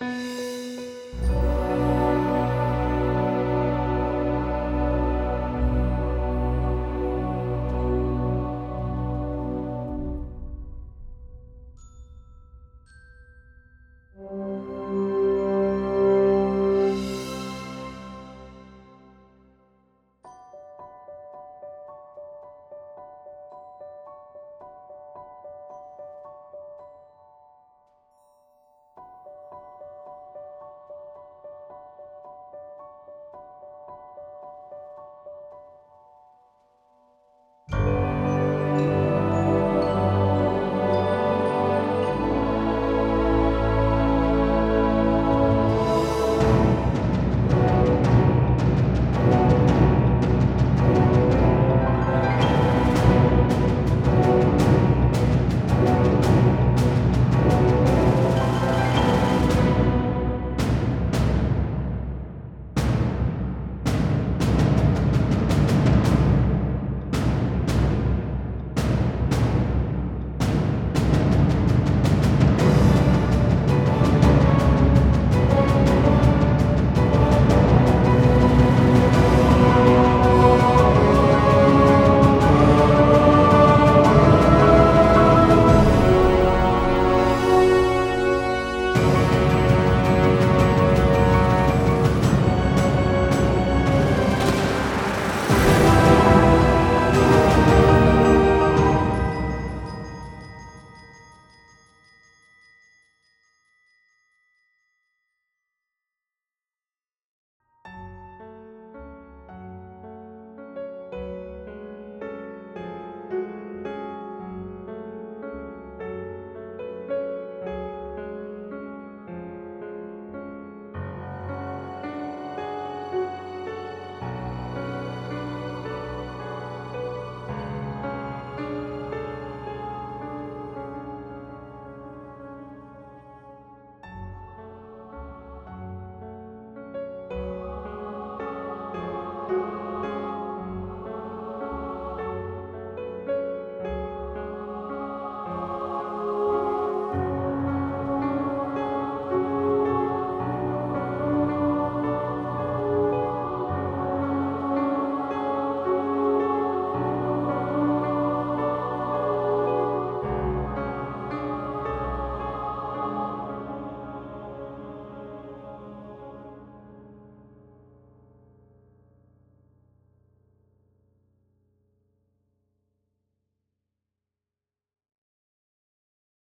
Bye.